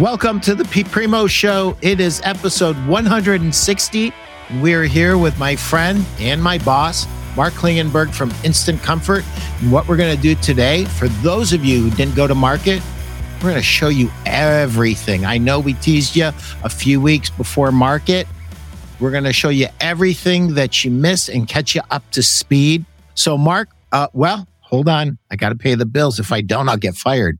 Welcome to the Pete Primeau Show. It is episode 160. We're here with my friend and my boss, Mark Klingenberg from Instant Comfort. And what we're going to do today, for those of you who didn't go to market, we're going to show you everything. I know we teased you a few weeks before market. We're going to show you everything that you missed and catch you up to speed. So, Mark, uh, well, hold on. I got to pay the bills. If I don't, I'll get fired.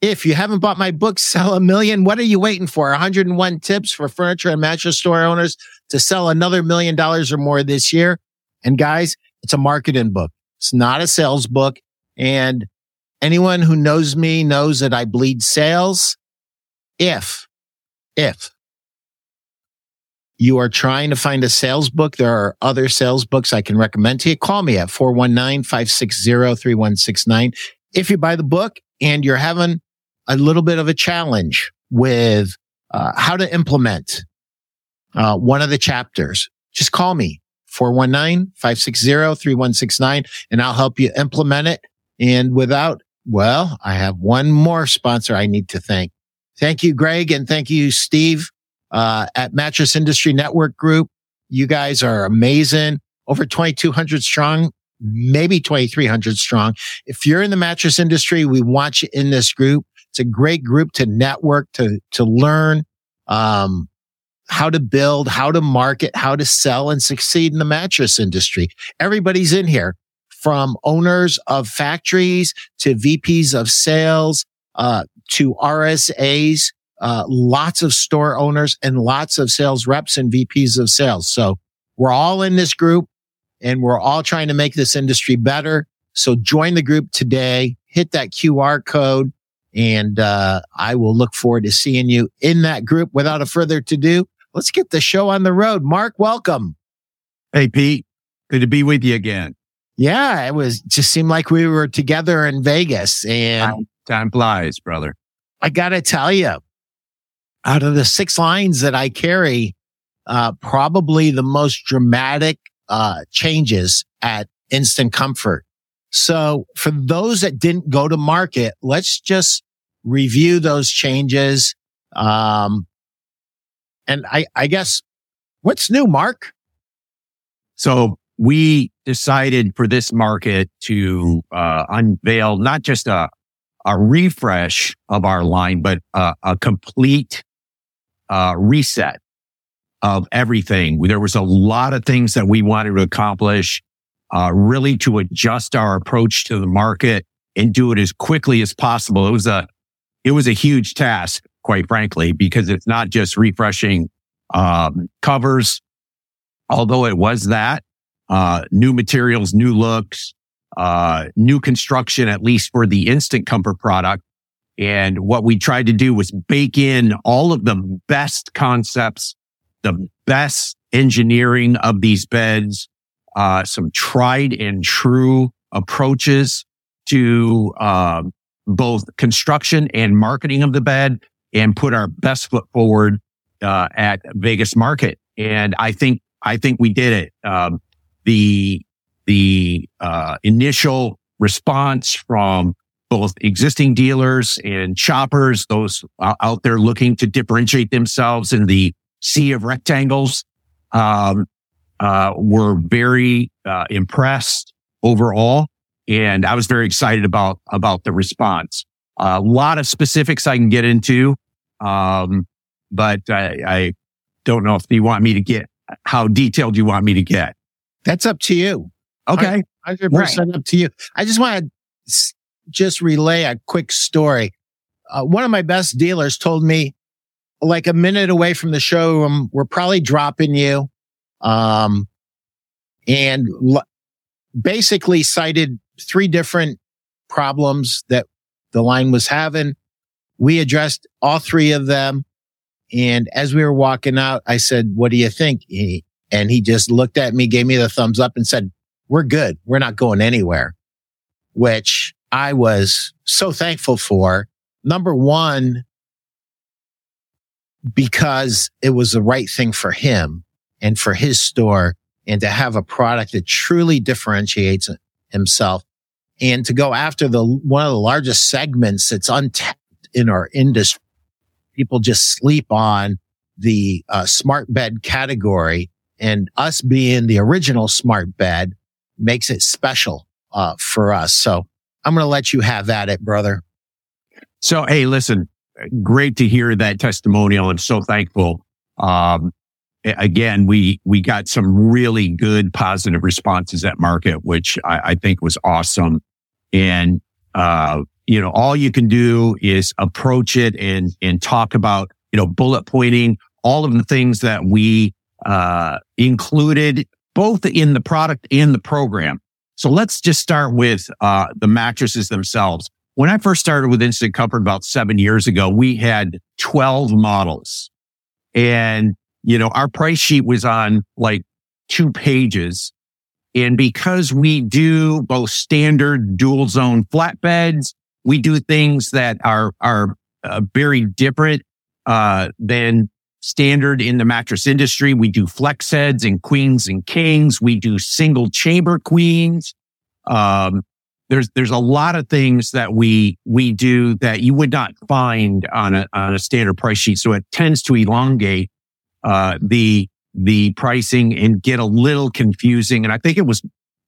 If you haven't bought my book, Sell a Million, what are you waiting for? 101 tips for furniture and mattress store owners to sell another million dollars or more this year. And guys, it's a marketing book. It's not a sales book. And anyone who knows me knows that I bleed sales. If, if you are trying to find a sales book, there are other sales books I can recommend to you. Call me at 419-560-3169. If you buy the book and you're having a little bit of a challenge with uh, how to implement uh, one of the chapters, just call me 419-560-3169 and I'll help you implement it. And without, well, I have one more sponsor I need to thank. Thank you, Greg. And thank you, Steve, uh, at Mattress Industry Network Group. You guys are amazing. Over 2,200 strong, maybe 2,300 strong. If you're in the mattress industry, we want you in this group. It's a great group to network, to, to learn, um, how to build, how to market, how to sell and succeed in the mattress industry. Everybody's in here from owners of factories to VPs of sales, uh, to RSAs, uh, lots of store owners and lots of sales reps and VPs of sales. So we're all in this group and we're all trying to make this industry better. So join the group today, hit that QR code and uh, I will look forward to seeing you in that group. Without a further to do, let's get the show on the road. Mark, welcome. Hey, Pete. Good to be with you again. Yeah, it was just seemed like we were together in Vegas and time, time flies, brother. I got to tell you, out of the six lines that I carry, uh, probably the most dramatic, uh, changes at instant comfort so for those that didn't go to market, let's just review those changes. Um, and I, I guess what's new, Mark? So we decided for this market to, uh, unveil not just a, a refresh of our line, but a, a complete, uh, reset of everything. There was a lot of things that we wanted to accomplish uh, really to adjust our approach to the market and do it as quickly as possible. It was a, it was a huge task, quite frankly, because it's not just refreshing, um, covers. Although it was that, uh, new materials, new looks, uh, new construction, at least for the instant comfort product. And what we tried to do was bake in all of the best concepts, the best engineering of these beds, uh, some tried and true approaches to uh, both construction and marketing of the bed and put our best foot forward uh, at Vegas market. And I think, I think we did it. Um, the, the, uh, initial response from both existing dealers and shoppers, those out there looking to differentiate themselves in the sea of rectangles, um, uh, were very uh, impressed overall, and I was very excited about about the response. A lot of specifics I can get into, um, but I, I don't know if you want me to get how detailed you want me to get. That's up to you. Okay, hundred percent up to you. I just want to just relay a quick story. Uh, one of my best dealers told me, like a minute away from the showroom, we're probably dropping you. Um, and l- basically cited three different problems that the line was having. We addressed all three of them. And as we were walking out, I said, what do you think? And he just looked at me, gave me the thumbs up and said, we're good. We're not going anywhere, which I was so thankful for. Number one, because it was the right thing for him and for his store and to have a product that truly differentiates himself and to go after the one of the largest segments that's untapped in our industry. People just sleep on the uh, smart bed category and us being the original smart bed makes it special uh, for us. So I'm going to let you have at it, brother. So, hey, listen, great to hear that testimonial. I'm so thankful. Um, again, we, we got some really good positive responses at market, which I, I think was awesome. And, uh, you know, all you can do is approach it and, and talk about, you know, bullet pointing all of the things that we, uh, included both in the product and the program. So let's just start with, uh, the mattresses themselves. When I first started with Instant Comfort about seven years ago, we had 12 models and you know, our price sheet was on like two pages. And because we do both standard dual zone flatbeds, we do things that are, are uh, very different, uh, than standard in the mattress industry. We do flex heads and queens and kings. We do single chamber queens. Um, there's, there's a lot of things that we, we do that you would not find on a, on a standard price sheet. So it tends to elongate uh, the the pricing and get a little confusing. And I think it was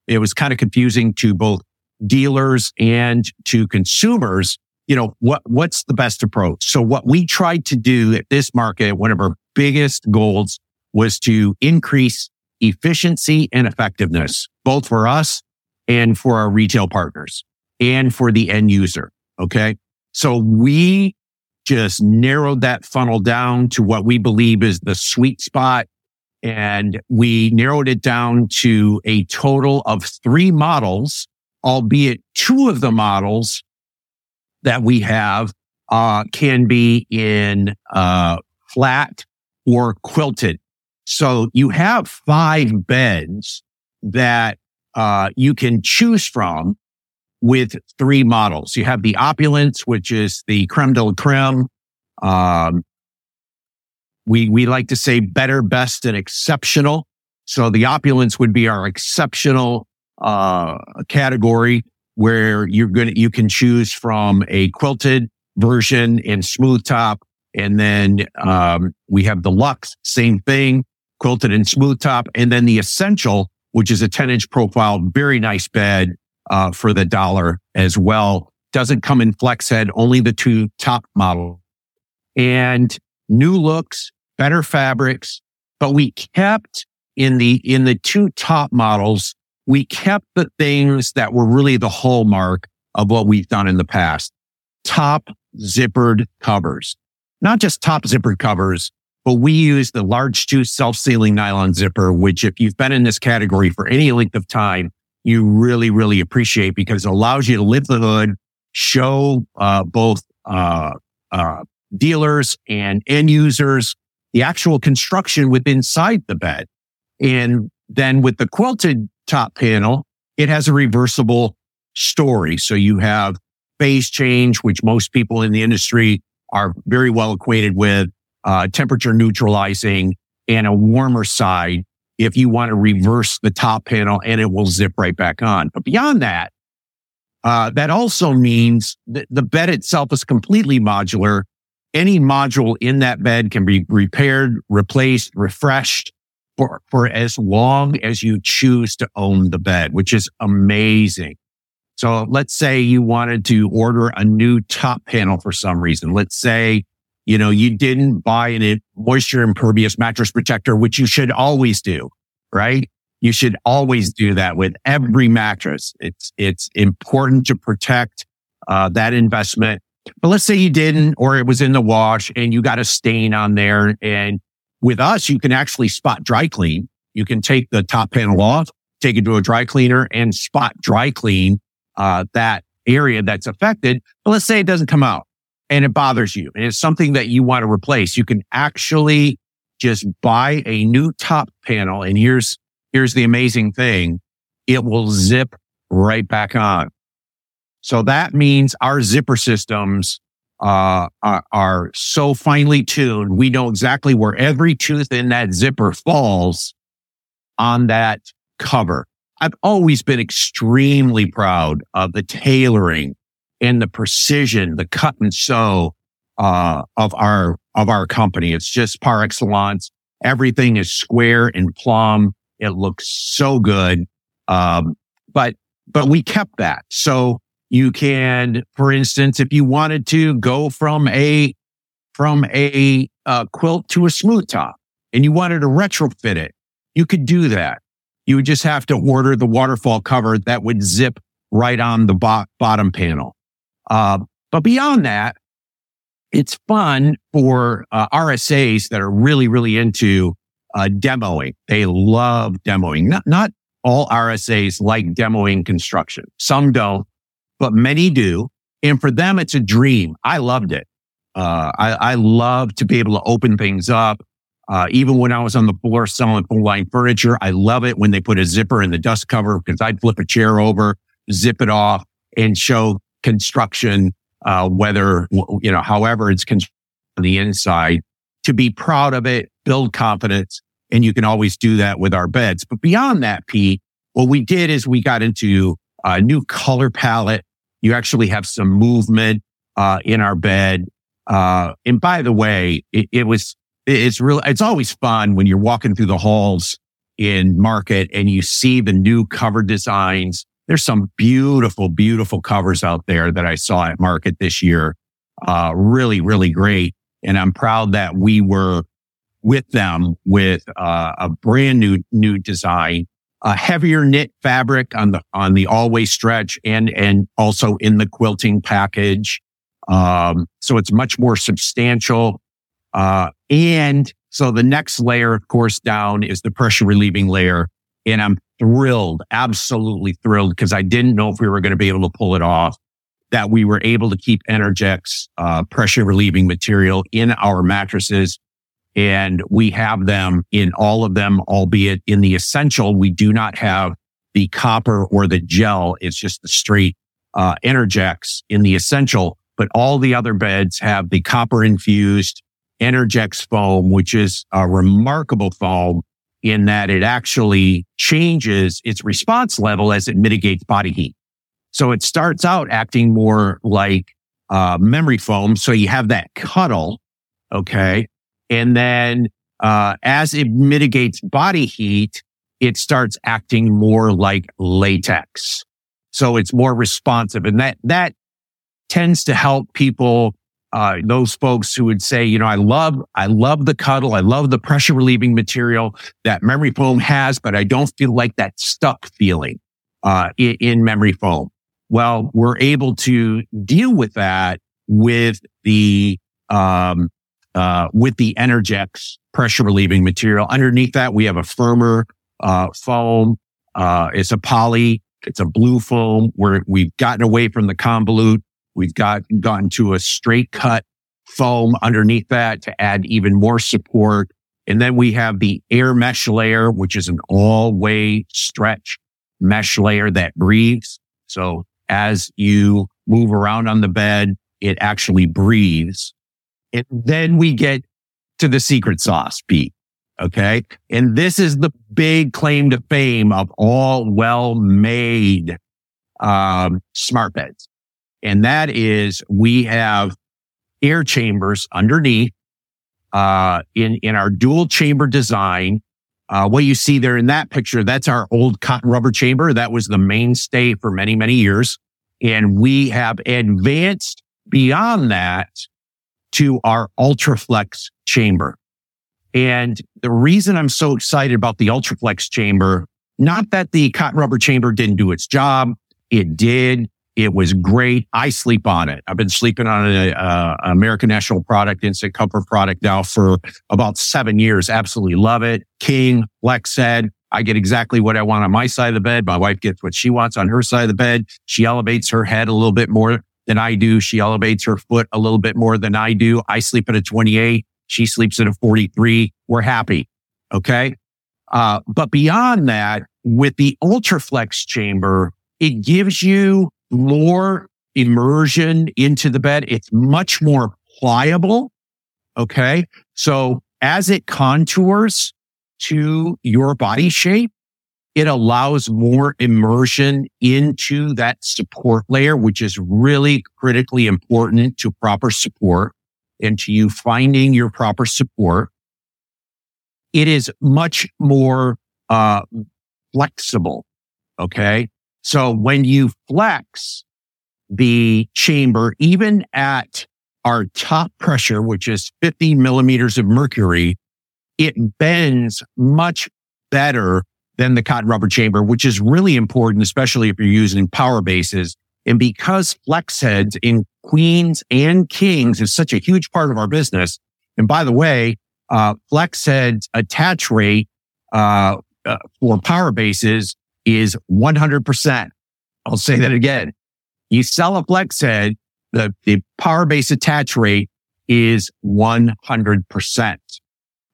it was kind of confusing to both dealers and to consumers. You know what what's the best approach? So what we tried to do at this market, one of our biggest goals was to increase efficiency and effectiveness, both for us and for our retail partners and for the end user. Okay. So we just narrowed that funnel down to what we believe is the sweet spot. And we narrowed it down to a total of three models, albeit two of the models that we have uh, can be in uh, flat or quilted. So you have five beds that uh, you can choose from with three models. You have the opulence, which is the creme de la creme. Um, we, we like to say better, best, and exceptional. So the opulence would be our exceptional, uh, category where you're going to, you can choose from a quilted version in smooth top. And then, um, we have the luxe, same thing, quilted and smooth top. And then the essential, which is a 10 inch profile, very nice bed uh, for the dollar as well. Doesn't come in flex head, only the two top model and new looks, better fabrics, but we kept in the, in the two top models, we kept the things that were really the hallmark of what we've done in the past. Top zippered covers, not just top zippered covers, but we use the large two self-sealing nylon zipper, which if you've been in this category for any length of time, you really, really appreciate because it allows you to lift the hood, show uh, both uh, uh, dealers and end users the actual construction within inside the bed. And then with the quilted top panel, it has a reversible story. So you have phase change, which most people in the industry are very well acquainted with, uh, temperature neutralizing and a warmer side if you want to reverse the top panel and it will zip right back on. But beyond that, uh, that also means that the bed itself is completely modular. Any module in that bed can be repaired, replaced, refreshed for, for as long as you choose to own the bed, which is amazing. So let's say you wanted to order a new top panel for some reason. Let's say you know, you didn't buy an moisture impervious mattress protector, which you should always do, right? You should always do that with every mattress. It's, it's important to protect, uh, that investment. But let's say you didn't, or it was in the wash and you got a stain on there. And with us, you can actually spot dry clean. You can take the top panel off, take it to a dry cleaner and spot dry clean, uh, that area that's affected. But let's say it doesn't come out and it bothers you and it's something that you want to replace, you can actually just buy a new top panel. And here's, here's the amazing thing. It will zip right back on. So that means our zipper systems, uh, are, are so finely tuned. We know exactly where every tooth in that zipper falls on that cover. I've always been extremely proud of the tailoring and the precision, the cut and sew, uh, of our, of our company. It's just par excellence. Everything is square and plumb. It looks so good. Um, but, but we kept that. So you can, for instance, if you wanted to go from a, from a uh, quilt to a smooth top and you wanted to retrofit it, you could do that. You would just have to order the waterfall cover that would zip right on the bo- bottom panel. Uh, but beyond that, it's fun for uh, RSAs that are really, really into uh, demoing. They love demoing. Not, not all RSAs like demoing construction. Some don't, but many do. And for them, it's a dream. I loved it. Uh, I, I love to be able to open things up. Uh, even when I was on the floor selling full line furniture, I love it when they put a zipper in the dust cover because I'd flip a chair over, zip it off and show construction, uh, whether, you know, however it's constructed on the inside to be proud of it, build confidence. And you can always do that with our beds. But beyond that, Pete, what we did is we got into a new color palette. You actually have some movement, uh, in our bed. Uh, and by the way, it, it was, it's really, it's always fun when you're walking through the halls in market and you see the new cover designs. There's some beautiful, beautiful covers out there that I saw at market this year. Uh, really, really great. And I'm proud that we were with them with uh, a brand new, new design, a heavier knit fabric on the, on the always stretch and, and also in the quilting package. Um, so it's much more substantial. Uh, and so the next layer, of course, down is the pressure relieving layer. And I'm thrilled, absolutely thrilled because I didn't know if we were going to be able to pull it off that we were able to keep Energex, uh, pressure relieving material in our mattresses. And we have them in all of them, albeit in the essential, we do not have the copper or the gel. It's just the straight, uh, Energex in the essential, but all the other beds have the copper infused Energex foam, which is a remarkable foam in that it actually changes its response level as it mitigates body heat. So it starts out acting more like uh, memory foam. So you have that cuddle. Okay. And then uh, as it mitigates body heat, it starts acting more like latex. So it's more responsive and that, that tends to help people uh, those folks who would say, you know, I love, I love the cuddle. I love the pressure relieving material that memory foam has, but I don't feel like that stuck feeling, uh, in, in memory foam. Well, we're able to deal with that with the, um, uh, with the Energex pressure relieving material. Underneath that, we have a firmer, uh, foam. Uh, it's a poly. It's a blue foam where we've gotten away from the convolute We've got gotten to a straight cut foam underneath that to add even more support. And then we have the air mesh layer, which is an all way stretch mesh layer that breathes. So as you move around on the bed, it actually breathes. And then we get to the secret sauce, Pete. Okay. And this is the big claim to fame of all well made, um, smart beds. And that is we have air chambers underneath, uh, in, in our dual chamber design. Uh, what you see there in that picture, that's our old cotton rubber chamber. That was the mainstay for many, many years. And we have advanced beyond that to our Ultraflex chamber. And the reason I'm so excited about the Ultraflex chamber, not that the cotton rubber chamber didn't do its job. It did. It was great. I sleep on it. I've been sleeping on an uh, American National product, instant comfort product now for about seven years. Absolutely love it. King, Lex said, I get exactly what I want on my side of the bed. My wife gets what she wants on her side of the bed. She elevates her head a little bit more than I do. She elevates her foot a little bit more than I do. I sleep at a 28. She sleeps at a 43. We're happy. Okay. Uh, but beyond that, with the Ultraflex chamber, it gives you more immersion into the bed. It's much more pliable. Okay. So as it contours to your body shape, it allows more immersion into that support layer, which is really critically important to proper support and to you finding your proper support. It is much more, uh, flexible. Okay. So when you flex the chamber, even at our top pressure, which is 50 millimeters of mercury, it bends much better than the cotton rubber chamber, which is really important, especially if you're using power bases. And because flex heads in queens and kings is such a huge part of our business. And by the way, uh, flex heads attach rate, uh, uh, for power bases is 100%. I'll say that again. You sell a flex head, the, the power base attach rate is 100%.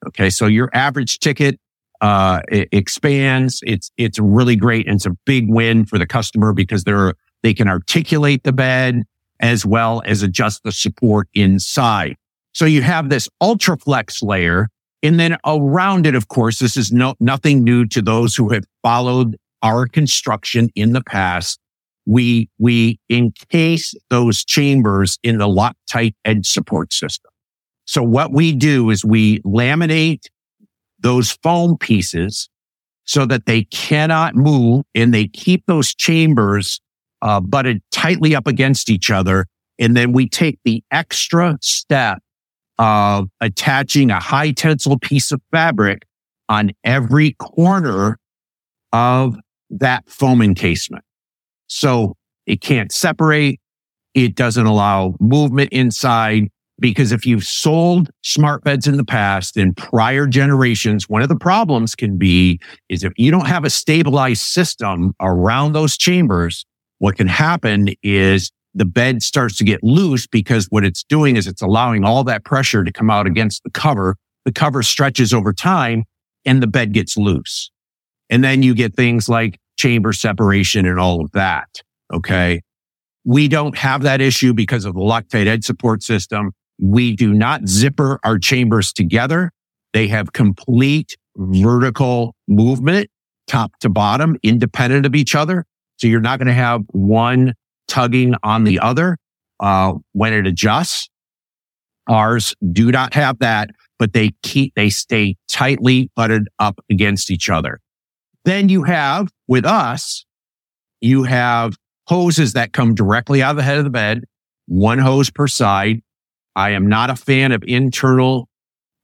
Okay. So your average ticket uh, it expands. It's, it's really great. And it's a big win for the customer because they're, they can articulate the bed as well as adjust the support inside. So you have this ultra flex layer. And then around it, of course, this is no, nothing new to those who have followed our construction in the past. We, we encase those chambers in the Loctite edge support system. So what we do is we laminate those foam pieces so that they cannot move and they keep those chambers uh, butted tightly up against each other. And then we take the extra step of attaching a high tensile piece of fabric on every corner of that foam encasement. So it can't separate. It doesn't allow movement inside. Because if you've sold smart beds in the past in prior generations, one of the problems can be is if you don't have a stabilized system around those chambers, what can happen is the bed starts to get loose because what it's doing is it's allowing all that pressure to come out against the cover. The cover stretches over time and the bed gets loose. And then you get things like chamber separation and all of that. Okay. We don't have that issue because of the Loctite Edge support system. We do not zipper our chambers together. They have complete vertical movement, top to bottom, independent of each other. So you're not going to have one tugging on the other uh, when it adjusts. Ours do not have that, but they keep, they stay tightly butted up against each other. Then you have with us, you have hoses that come directly out of the head of the bed, one hose per side. I am not a fan of internal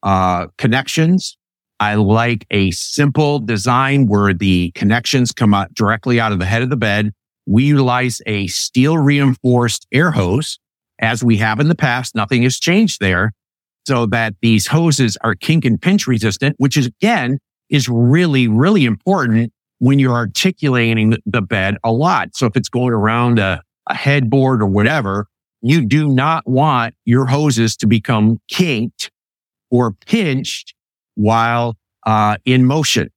uh, connections. I like a simple design where the connections come out directly out of the head of the bed. We utilize a steel reinforced air hose as we have in the past. Nothing has changed there so that these hoses are kink and pinch resistant, which is again, is really, really important when you're articulating the bed a lot. So if it's going around a, a headboard or whatever, you do not want your hoses to become kinked or pinched while uh, in motion.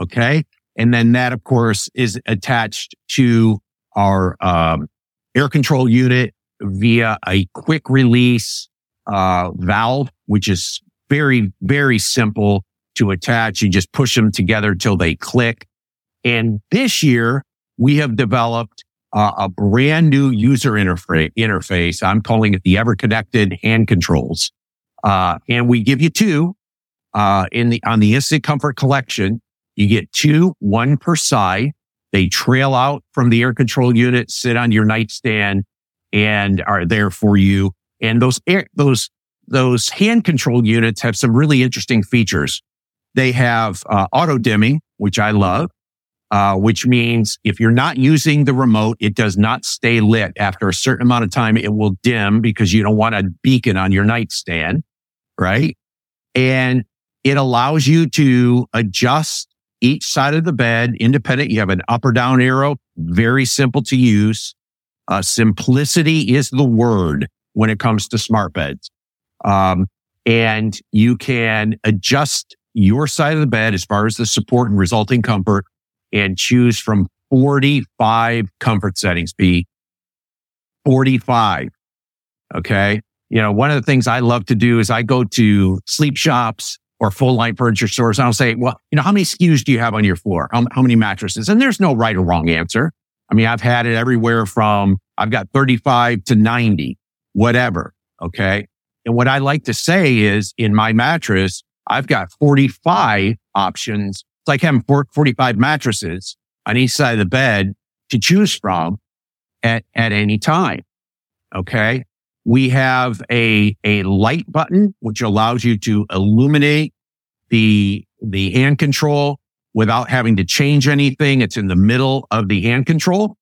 Okay. And then that, of course, is attached to our um, air control unit via a quick release uh, valve, which is very, very simple to attach. You just push them together till they click. And this year we have developed uh, a brand new user interfa- interface. I'm calling it the ever connected hand controls. Uh, and we give you two, uh, in the, on the instant comfort collection. You get two, one per side. They trail out from the air control unit, sit on your nightstand and are there for you. And those air, those, those hand control units have some really interesting features. They have uh, auto dimming, which I love uh, which means if you're not using the remote, it does not stay lit. After a certain amount of time, it will dim because you don't want a beacon on your nightstand, right? And it allows you to adjust each side of the bed independent. You have an up or down arrow, very simple to use. Uh, simplicity is the word when it comes to smart beds. Um, and you can adjust your side of the bed as far as the support and resulting comfort and choose from 45 comfort settings, be 45. Okay. You know, one of the things I love to do is I go to sleep shops or full line furniture stores. and I'll say, well, you know, how many SKUs do you have on your floor? How, how many mattresses? And there's no right or wrong answer. I mean, I've had it everywhere from I've got 35 to 90, whatever. Okay. And what I like to say is in my mattress, I've got 45 options. It's like having 45 mattresses on each side of the bed to choose from at, at any time. Okay. We have a, a light button, which allows you to illuminate the, the hand control without having to change anything. It's in the middle of the hand control,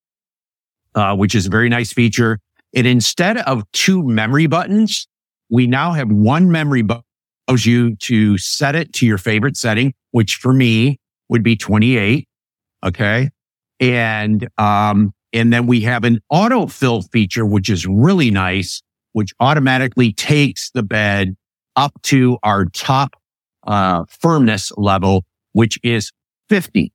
uh, which is a very nice feature. And instead of two memory buttons, we now have one memory button allows you to set it to your favorite setting, which for me would be 28. Okay. And, um, and then we have an autofill feature, which is really nice, which automatically takes the bed up to our top uh, firmness level, which is 50.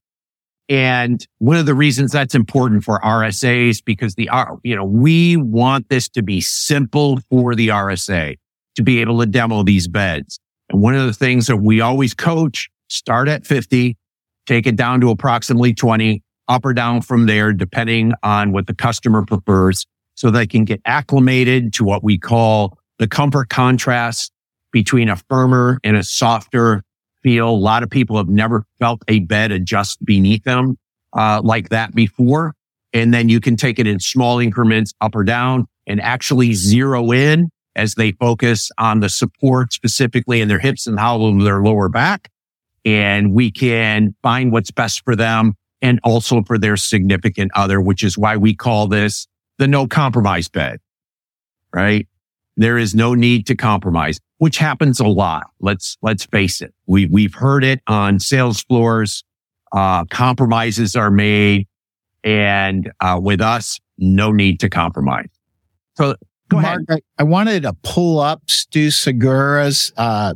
And one of the reasons that's important for RSAs because the, you know, we want this to be simple for the RSA to be able to demo these beds. And one of the things that we always coach, start at 50, take it down to approximately 20, up or down from there, depending on what the customer prefers so they can get acclimated to what we call the comfort contrast between a firmer and a softer feel. A lot of people have never felt a bed adjust beneath them uh, like that before. And then you can take it in small increments up or down and actually zero in as they focus on the support specifically in their hips and of their lower back. And we can find what's best for them and also for their significant other, which is why we call this the no compromise bed, right? There is no need to compromise, which happens a lot. Let's, let's face it. We, we've heard it on sales floors. Uh, compromises are made and, uh, with us, no need to compromise. So go Mark, ahead. I, I wanted to pull up Stu Segura's, uh,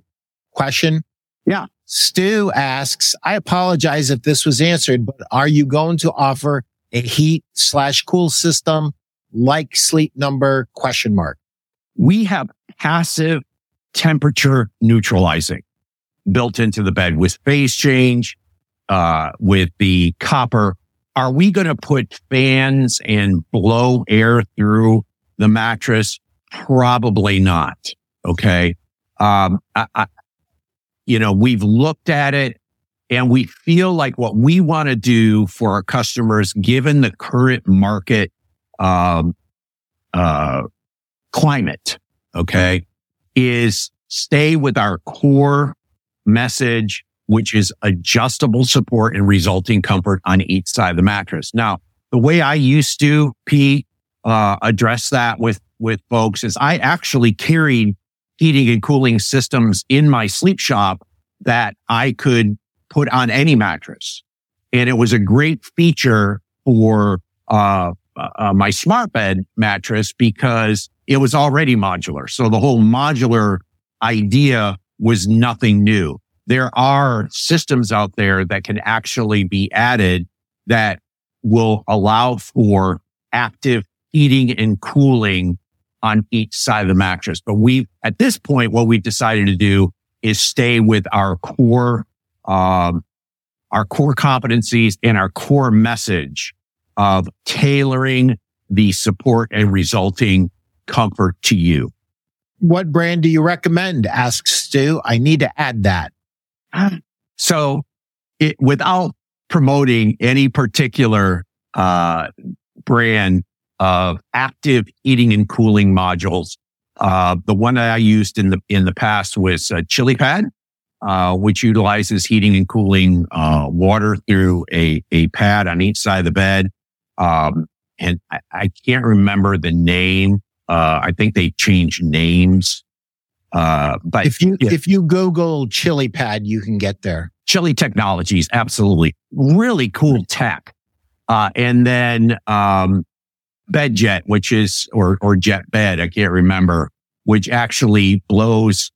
question. Yeah. Stu asks, I apologize if this was answered, but are you going to offer a heat slash cool system like sleep number question mark? We have passive temperature neutralizing built into the bed with phase change, uh, with the copper. Are we going to put fans and blow air through the mattress? Probably not. Okay. Um, I, I, you know, we've looked at it and we feel like what we want to do for our customers, given the current market, um, uh, climate, okay, is stay with our core message, which is adjustable support and resulting comfort on each side of the mattress. Now, the way I used to, Pete, uh, address that with, with folks is I actually carried heating and cooling systems in my sleep shop that I could put on any mattress. And it was a great feature for, uh, uh, my smart bed mattress because it was already modular. So the whole modular idea was nothing new. There are systems out there that can actually be added that will allow for active heating and cooling on each side of the mattress. But we, at this point, what we've decided to do is stay with our core, um, our core competencies and our core message of tailoring the support and resulting comfort to you. What brand do you recommend? Asks Stu. I need to add that. So it, without promoting any particular, uh, brand, of active heating and cooling modules. Uh, the one that I used in the in the past was uh, ChiliPad, uh, which utilizes heating and cooling uh, water through a a pad on each side of the bed. Um, and I, I, can't remember the name. Uh, I think they changed names. Uh, but if you yeah. if you Google ChiliPad, you can get there. Chili Technologies, absolutely, really cool tech. and then um, BedJet, which is, or, or jet bed, I can't remember, which actually blows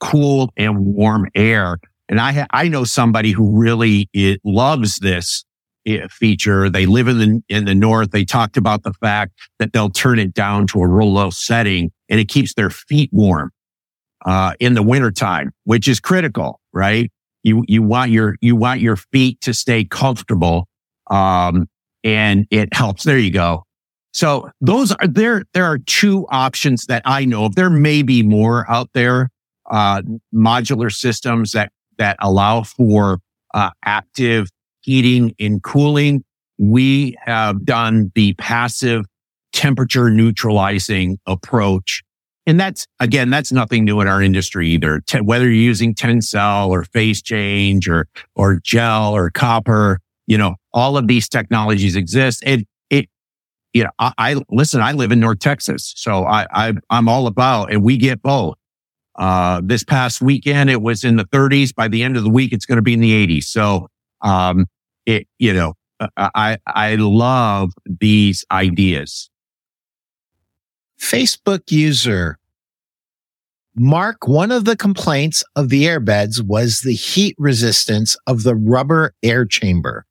cool and warm air. And I, ha- I know somebody who really it loves this eh, feature. They live in the, in the north. They talked about the fact that they'll turn it down to a real low setting and it keeps their feet warm. uh, in the wintertime, which is critical, right? You, you want your, you want your feet to stay comfortable. Um, and it helps. There you go. So those are there. There are two options that I know of. There may be more out there, uh, modular systems that, that allow for, uh, active heating and cooling. We have done the passive temperature neutralizing approach. And that's again, that's nothing new in our industry either. Whether you're using Tencel or phase change or, or gel or copper, you know, all of these technologies exist. It, it, you know, I, I listen, I live in North Texas, so I, I, I'm all about, and we get both. Uh, this past weekend, it was in the 30s. By the end of the week, it's going to be in the 80s. So, um, it, you know, I, I love these ideas. Facebook user Mark, one of the complaints of the airbeds was the heat resistance of the rubber air chamber.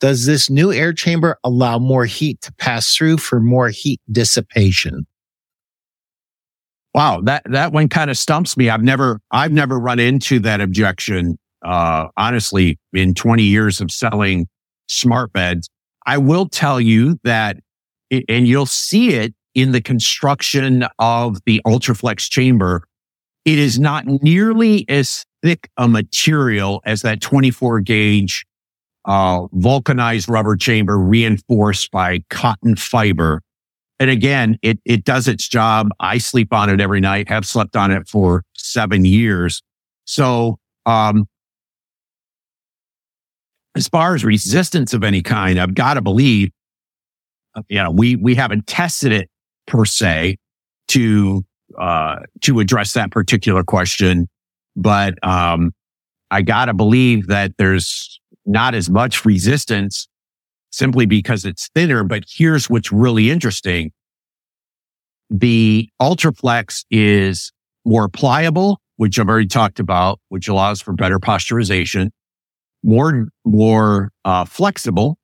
Does this new air chamber allow more heat to pass through for more heat dissipation? Wow, that that one kind of stumps me. I've never I've never run into that objection. Uh, honestly, in 20 years of selling smart beds, I will tell you that, and you'll see it in the construction of the Ultraflex chamber, it is not nearly as thick a material as that 24 gauge uh, vulcanized rubber chamber reinforced by cotton fiber. And again, it, it does its job. I sleep on it every night, have slept on it for seven years. So, um, as far as resistance of any kind, I've got to believe, you know, we, we haven't tested it per se to uh, to address that particular question, but um, I gotta believe that there's not as much resistance simply because it's thinner. But here's what's really interesting: the Ultraflex is more pliable, which I've already talked about, which allows for better posturization, more more uh, flexible,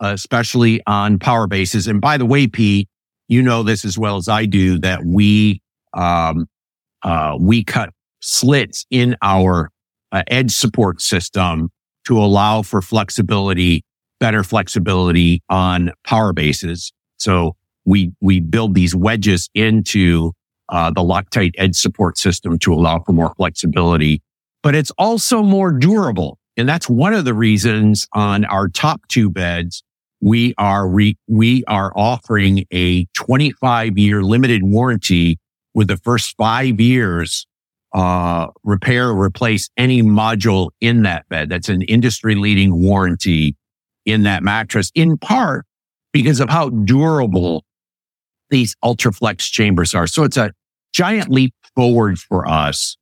especially on power bases. And by the way, Pete, you know this as well as I do that we, um, uh, we cut slits in our uh, edge support system to allow for flexibility, better flexibility on power bases. So we, we build these wedges into, uh, the Loctite edge support system to allow for more flexibility, but it's also more durable. And that's one of the reasons on our top two beds, we are re- we are offering a 25 year limited warranty with the first five years uh, repair or replace any module in that bed. That's an industry leading warranty in that mattress, in part because of how durable these Ultraflex chambers are. So it's a giant leap forward for us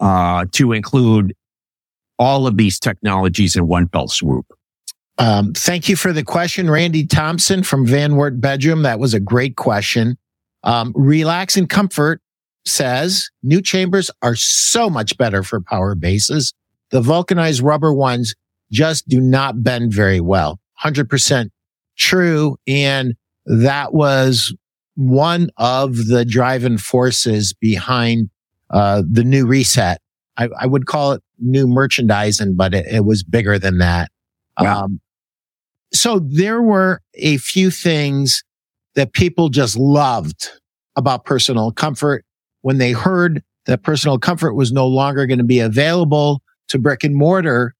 uh, to include all of these technologies in one fell swoop. Um, thank you for the question, Randy Thompson from Van Wert Bedroom. That was a great question. Um, Relax and Comfort says new chambers are so much better for power bases. The vulcanized rubber ones just do not bend very well. 100% true. And that was one of the driving forces behind uh, the new reset. I, I, would call it new merchandising, but it, it was bigger than that. Wow. Um, so there were a few things that people just loved about personal comfort when they heard that personal comfort was no longer going to be available to brick and mortar.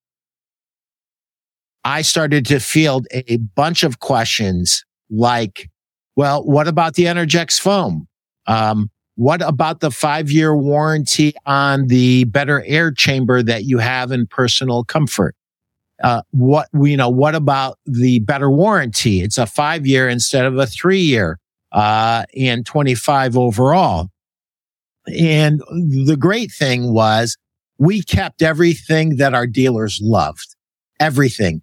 I started to field a bunch of questions like, well, what about the Energex foam? Um, what about the five year warranty on the better air chamber that you have in personal comfort? uh, what you know what about the better warranty it's a five year instead of a three year uh, and 25 overall and the great thing was we kept everything that our dealers loved everything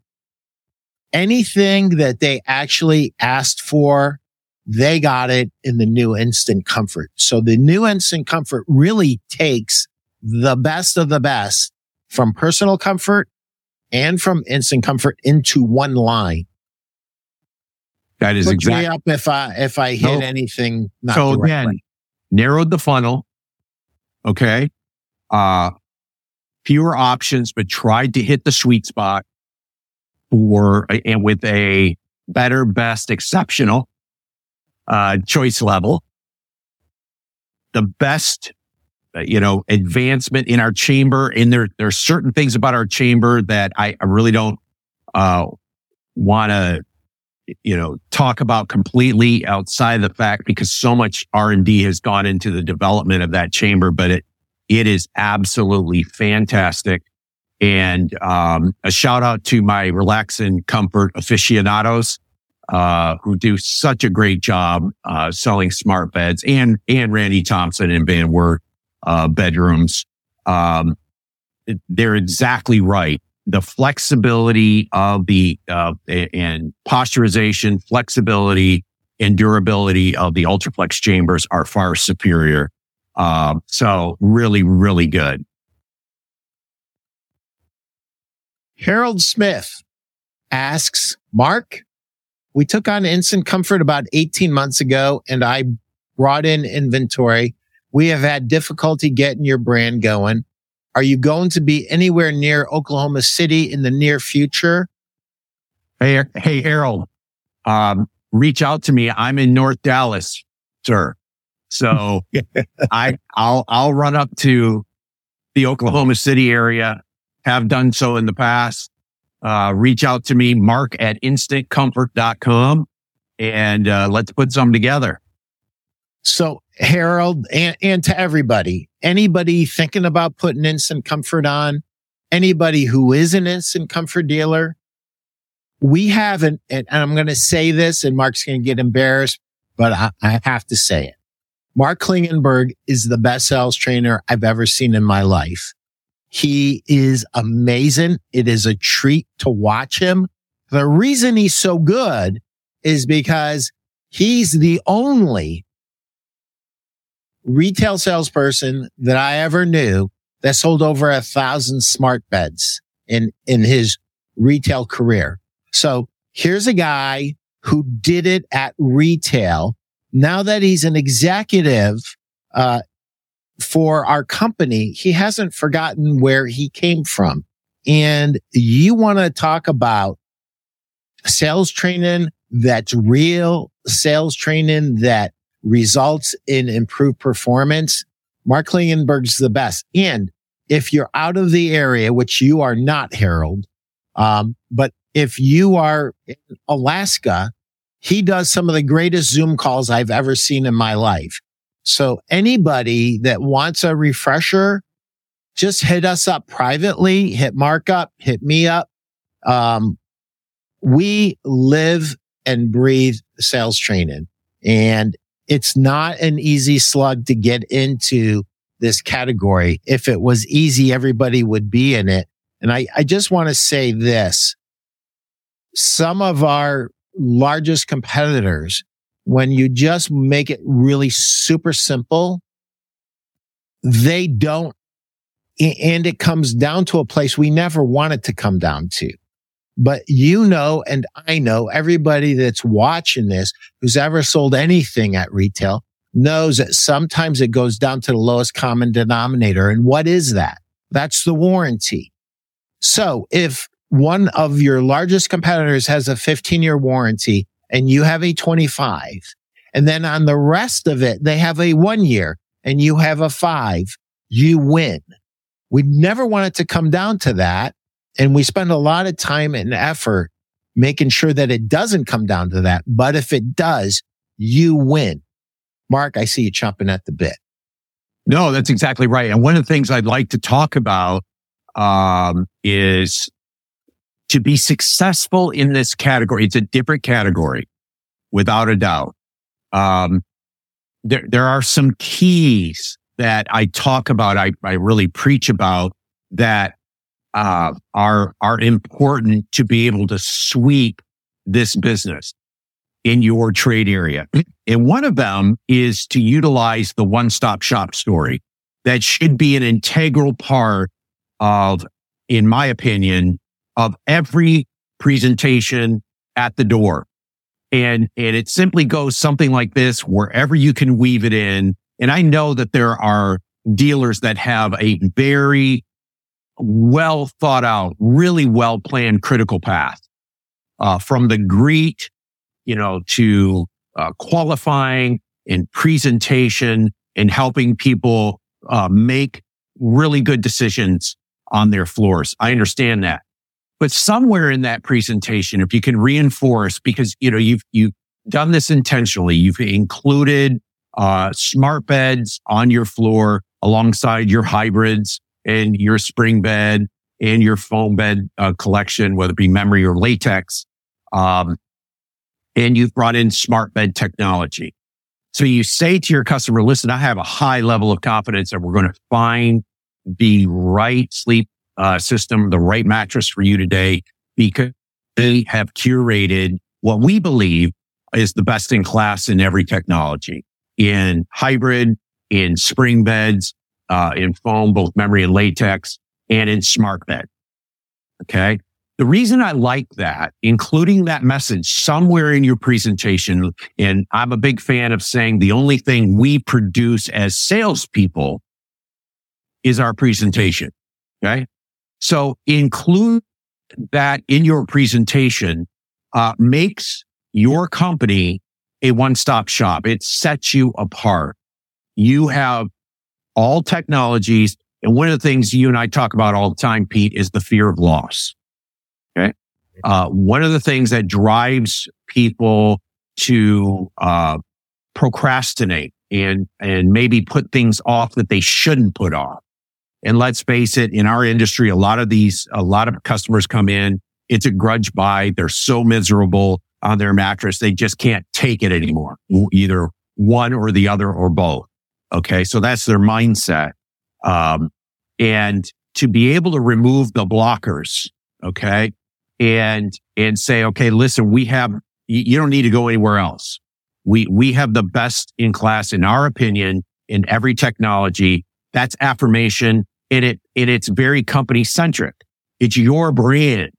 anything that they actually asked for they got it in the new instant comfort so the new instant comfort really takes the best of the best from personal comfort and from instant comfort into one line. That is exactly up if I if I hit anything. so again, narrowed the funnel. Okay. Uh, fewer options, but tried to hit the sweet spot for, and with a better, best, exceptional, uh, choice level. The best, uh, you know, advancement in our chamber. And there, there are certain things about our chamber that I, I really don't, uh, want to, you know, talk about completely outside the fact because so much R and D has gone into the development of that chamber, but it, it is absolutely fantastic. And um, a shout out to my relax and comfort aficionados uh, who do such a great job uh, selling smart beds, and and Randy Thompson and Van Wert uh, bedrooms. Um, they're exactly right. The flexibility of the uh, and posturization, flexibility, and durability of the Ultraflex chambers are far superior. Um, so really, really good. Harold Smith asks, Mark, we took on Instant Comfort about 18 months ago and I brought in inventory. We have had difficulty getting your brand going. Are you going to be anywhere near Oklahoma City in the near future? Hey, hey, Harold, um, reach out to me. I'm in North Dallas, sir. So I, I'll, I'll run up to the Oklahoma City area, have done so in the past uh, reach out to me, mark at instantcomfort.com and uh, let's put some together. So Harold and, and to everybody, anybody thinking about putting instant comfort on, anybody who is an instant comfort dealer, we have an, and I'm going to say this and Mark's going to get embarrassed, but I, I have to say it. Mark Klingenberg is the best sales trainer I've ever seen in my life. He is amazing. It is a treat to watch him. The reason he's so good is because he's the only retail salesperson that I ever knew that sold over a thousand smart beds in, in his retail career. So here's a guy who did it at retail. Now that he's an executive, uh, for our company, he hasn't forgotten where he came from. And you want to talk about sales training that's real sales training that results in improved performance. Mark Klingenberg's the best. And if you're out of the area, which you are not, Harold, um, but if you are in Alaska, he does some of the greatest Zoom calls I've ever seen in my life. So anybody that wants a refresher, just hit us up privately, hit Mark up, hit me up. Um, we live and breathe sales training and it's not an easy slug to get into this category. If it was easy, everybody would be in it. And I, I just want to say this. Some of our largest competitors when you just make it really super simple, they don't, and it comes down to a place we never want it to come down to. But you know, and I know everybody that's watching this who's ever sold anything at retail knows that sometimes it goes down to the lowest common denominator. And what is that? That's the warranty. So if one of your largest competitors has a 15 year warranty and you have a 25. And then on the rest of it, they have a one year and you have a five. You win. We never want it to come down to that. And we spend a lot of time and effort making sure that it doesn't come down to that. But if it does, you win. Mark, I see you chomping at the bit. No, that's exactly right. And one of the things I'd like to talk about um, is to be successful in this category, it's a different category without a doubt. Um, there, there are some keys that I talk about. I, I really preach about that, uh, are, are important to be able to sweep this business in your trade area. And one of them is to utilize the one stop shop story that should be an integral part of, in my opinion, of every presentation at the door. And, and it simply goes something like this, wherever you can weave it in. And I know that there are dealers that have a very well thought out, really well planned critical path, uh, from the greet, you know, to uh, qualifying and presentation and helping people uh, make really good decisions on their floors. I understand that. But somewhere in that presentation, if you can reinforce, because, you know, you've, you've done this intentionally, you've included, uh, smart beds on your floor alongside your hybrids and your spring bed and your foam bed uh, collection, whether it be memory or latex. Um, and you've brought in smart bed technology. So you say to your customer, listen, I have a high level of confidence that we're going to find the right sleep uh, system, the right mattress for you today, because they have curated what we believe is the best in class in every technology in hybrid, in spring beds, uh, in foam, both memory and latex, and in smart bed. Okay. The reason I like that, including that message somewhere in your presentation, and I'm a big fan of saying the only thing we produce as salespeople is our presentation. Okay. So include that in your presentation, uh, makes your company a one-stop shop. It sets you apart. You have all technologies. And one of the things you and I talk about all the time, Pete, is the fear of loss. Okay. Uh, one of the things that drives people to, uh, procrastinate and, and maybe put things off that they shouldn't put off and let's face it, in our industry, a lot of these, a lot of customers come in. It's a grudge buy. They're so miserable on their mattress. They just can't take it anymore. Either one or the other or both. Okay. So that's their mindset. Um, and to be able to remove the blockers. Okay. And, and say, okay, listen, we have, you don't need to go anywhere else. We, we have the best in class, in our opinion, in every technology that's affirmation and it, and it's very company centric. It's your brand.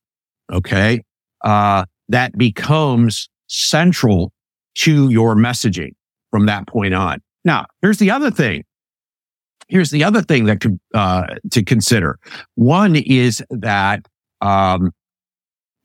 Okay. Uh, that becomes central to your messaging from that point on. Now, here's the other thing. Here's the other thing that could, uh, to consider. One is that, um,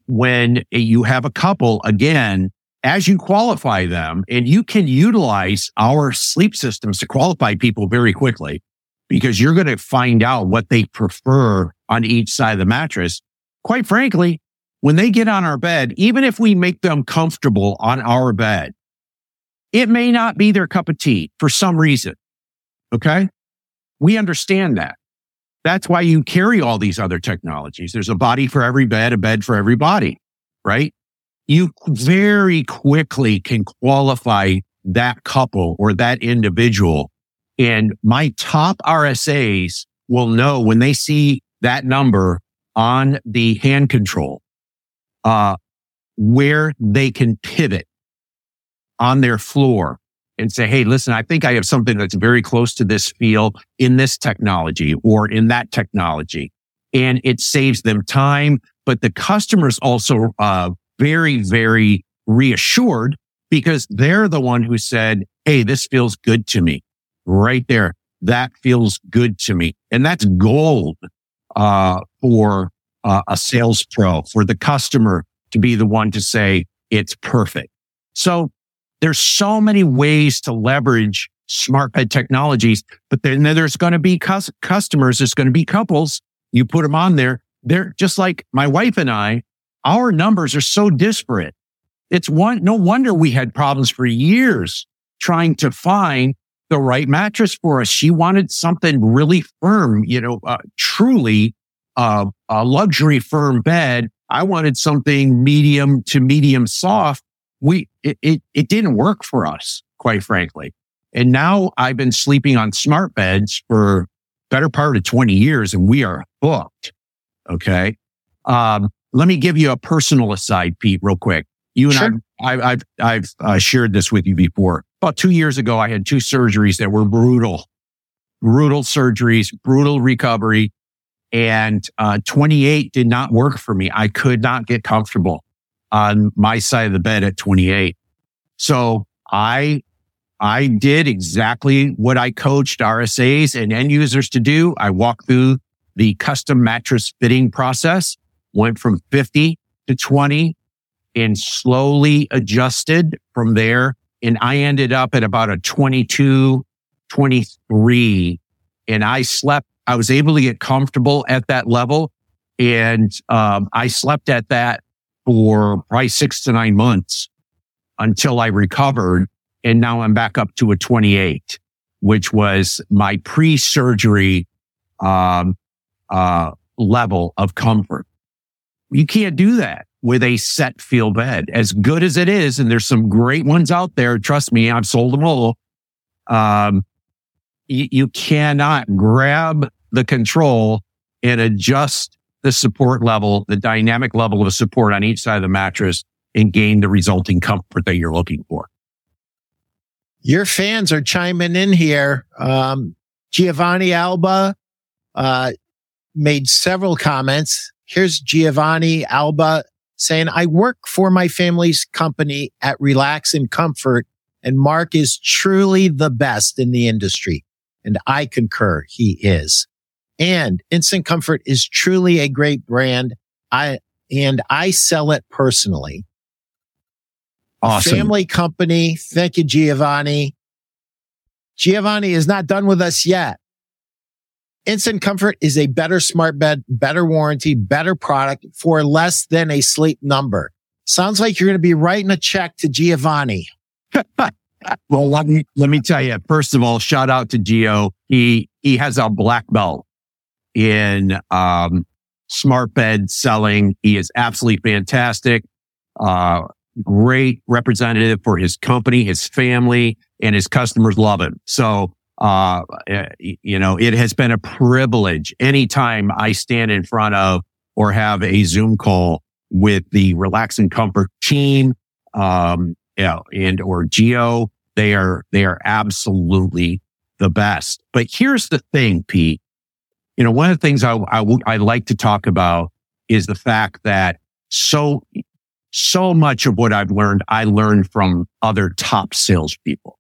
when you have a couple, again, as you qualify them and you can utilize our sleep systems to qualify people very quickly because you're going to find out what they prefer on each side of the mattress. Quite frankly, when they get on our bed, even if we make them comfortable on our bed, it may not be their cup of tea for some reason. Okay. We understand that. That's why you carry all these other technologies. There's a body for every bed, a bed for every body, right? You very quickly can qualify that couple or that individual and my top RSAs will know when they see that number on the hand control, uh, where they can pivot on their floor and say, Hey, listen, I think I have something that's very close to this feel in this technology or in that technology. And it saves them time, but the customers also, uh, very, very reassured because they're the one who said, Hey, this feels good to me right there. That feels good to me. And that's gold, uh, for uh, a sales pro, for the customer to be the one to say it's perfect. So there's so many ways to leverage smart bed technologies, but then there's going to be cus- customers. There's going to be couples. You put them on there. They're just like my wife and I, our numbers are so disparate. It's one, no wonder we had problems for years trying to find the right mattress for us. She wanted something really firm, you know, uh, truly uh, a luxury firm bed. I wanted something medium to medium soft. We, it, it, it didn't work for us, quite frankly. And now I've been sleeping on smart beds for better part of 20 years and we are hooked. Okay. Um, let me give you a personal aside, Pete, real quick. You and sure. I, I, I've, I've uh, shared this with you before about two years ago, I had two surgeries that were brutal, brutal surgeries, brutal recovery. And uh, 28 did not work for me. I could not get comfortable on my side of the bed at 28. So I, I did exactly what I coached RSAs and end users to do. I walked through the custom mattress fitting process, went from 50 to 20 and slowly adjusted from there. And I ended up at about a 22, 23 and I slept. I was able to get comfortable at that level. And, um, I slept at that for probably six to nine months until I recovered. And now I'm back up to a 28, which was my pre-surgery, um, uh, level of comfort. You can't do that with a set feel bed as good as it is. And there's some great ones out there. Trust me, I've sold them all. Um, you, you cannot grab the control and adjust the support level, the dynamic level of support on each side of the mattress and gain the resulting comfort that you're looking for. Your fans are chiming in here. Um, Giovanni Alba, uh, made several comments. Here's Giovanni Alba saying, I work for my family's company at Relax and Comfort and Mark is truly the best in the industry. And I concur he is. And Instant Comfort is truly a great brand. I, and I sell it personally. Awesome. Family company. Thank you, Giovanni. Giovanni is not done with us yet. Instant Comfort is a better smart bed, better warranty, better product for less than a sleep number. Sounds like you're going to be writing a check to Giovanni. well, let me, let me tell you, first of all, shout out to Gio. He, he has a black belt in, um, smart bed selling. He is absolutely fantastic. Uh, great representative for his company, his family, and his customers love him. So, uh, eh, you know, it has been a privilege anytime I stand in front of or have a Zoom call with the Relax and Comfort team, um, yeah, and or Gio. They are, they are absolutely the best. But here's the thing, Pete. You know, one of the things I, I, like to talk about is the fact that so so much of what I've learned, I learned from other top salespeople.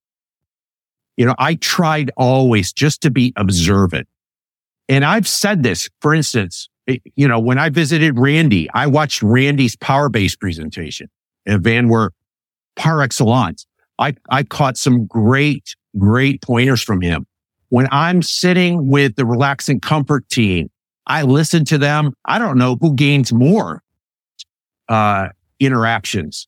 You know, I tried always just to be observant. And I've said this, for instance, you know, when I visited Randy, I watched Randy's power base presentation at Van Wert par excellence. I, I caught some great, great pointers from him. When I'm sitting with the Relax and Comfort team, I listen to them. I don't know who gains more. Uh, interactions,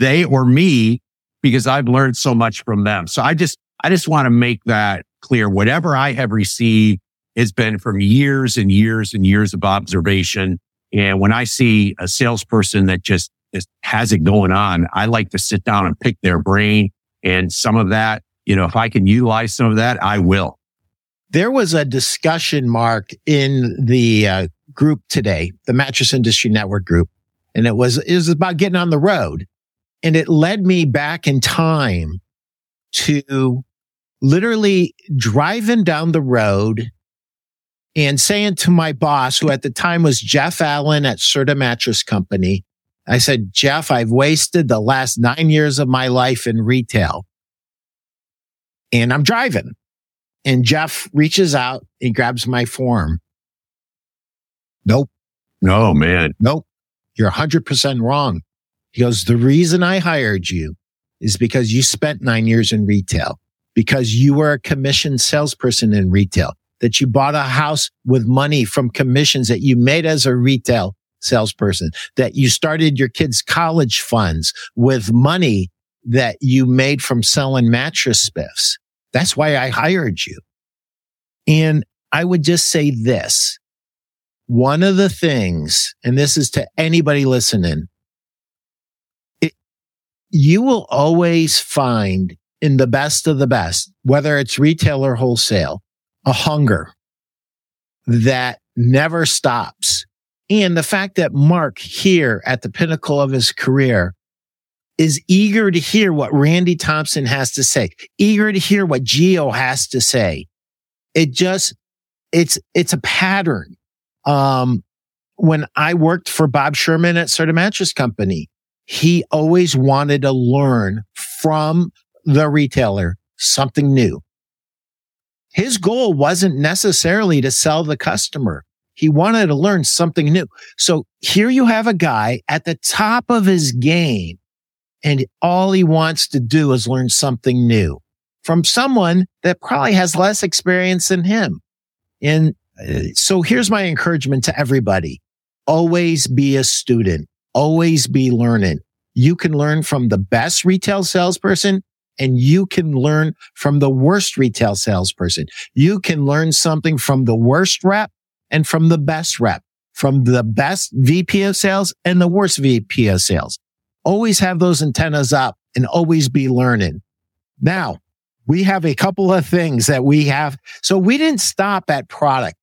they or me, because I've learned so much from them. So I just, I just want to make that clear. Whatever I have received has been from years and years and years of observation. And when I see a salesperson that just, just has it going on, I like to sit down and pick their brain. And some of that, you know, if I can utilize some of that, I will. There was a discussion mark in the uh, group today, the Mattress Industry Network group, and it was, it was about getting on the road. And it led me back in time to literally driving down the road and saying to my boss, who at the time was Jeff Allen at Serta Mattress Company, I said, Jeff, I've wasted the last nine years of my life in retail and I'm driving. And Jeff reaches out and grabs my form. Nope. No, man. Nope. You're 100% wrong. He goes, the reason I hired you is because you spent nine years in retail, because you were a commission salesperson in retail, that you bought a house with money from commissions that you made as a retail salesperson, that you started your kids' college funds with money that you made from selling mattress spiffs. That's why I hired you. And I would just say this. One of the things, and this is to anybody listening, it, you will always find in the best of the best, whether it's retail or wholesale, a hunger that never stops. And the fact that Mark here at the pinnacle of his career is eager to hear what Randy Thompson has to say, eager to hear what Gio has to say. It just, it's, it's a pattern um, when I worked for Bob Sherman at Serta Mattress Company, he always wanted to learn from the retailer something new. His goal wasn't necessarily to sell the customer. He wanted to learn something new. So here you have a guy at the top of his game and all he wants to do is learn something new from someone that probably has less experience than him. And uh, so here's my encouragement to everybody. Always be a student. Always be learning. You can learn from the best retail salesperson and you can learn from the worst retail salesperson. You can learn something from the worst rep and from the best rep, from the best VP of sales and the worst VP of sales. Always have those antennas up and always be learning. Now we have a couple of things that we have. So we didn't stop at product.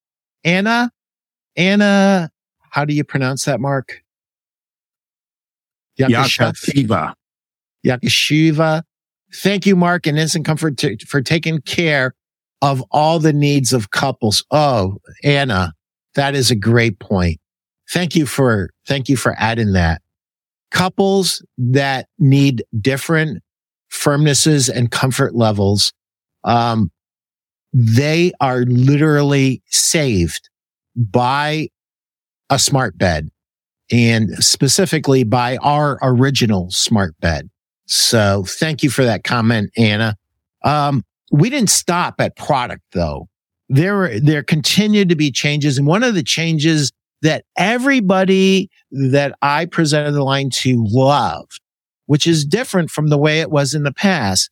Anna, Anna, how do you pronounce that, Mark? Yakashiva. Yakashiva. Thank you, Mark and Instant Comfort to, for taking care of all the needs of couples. Oh, Anna, that is a great point. Thank you for, thank you for adding that. Couples that need different firmnesses and comfort levels, um, they are literally saved by a smart bed and specifically by our original smart bed. So thank you for that comment, Anna. Um, we didn't stop at product though. There, there continued to be changes. And one of the changes that everybody that I presented the line to loved, which is different from the way it was in the past.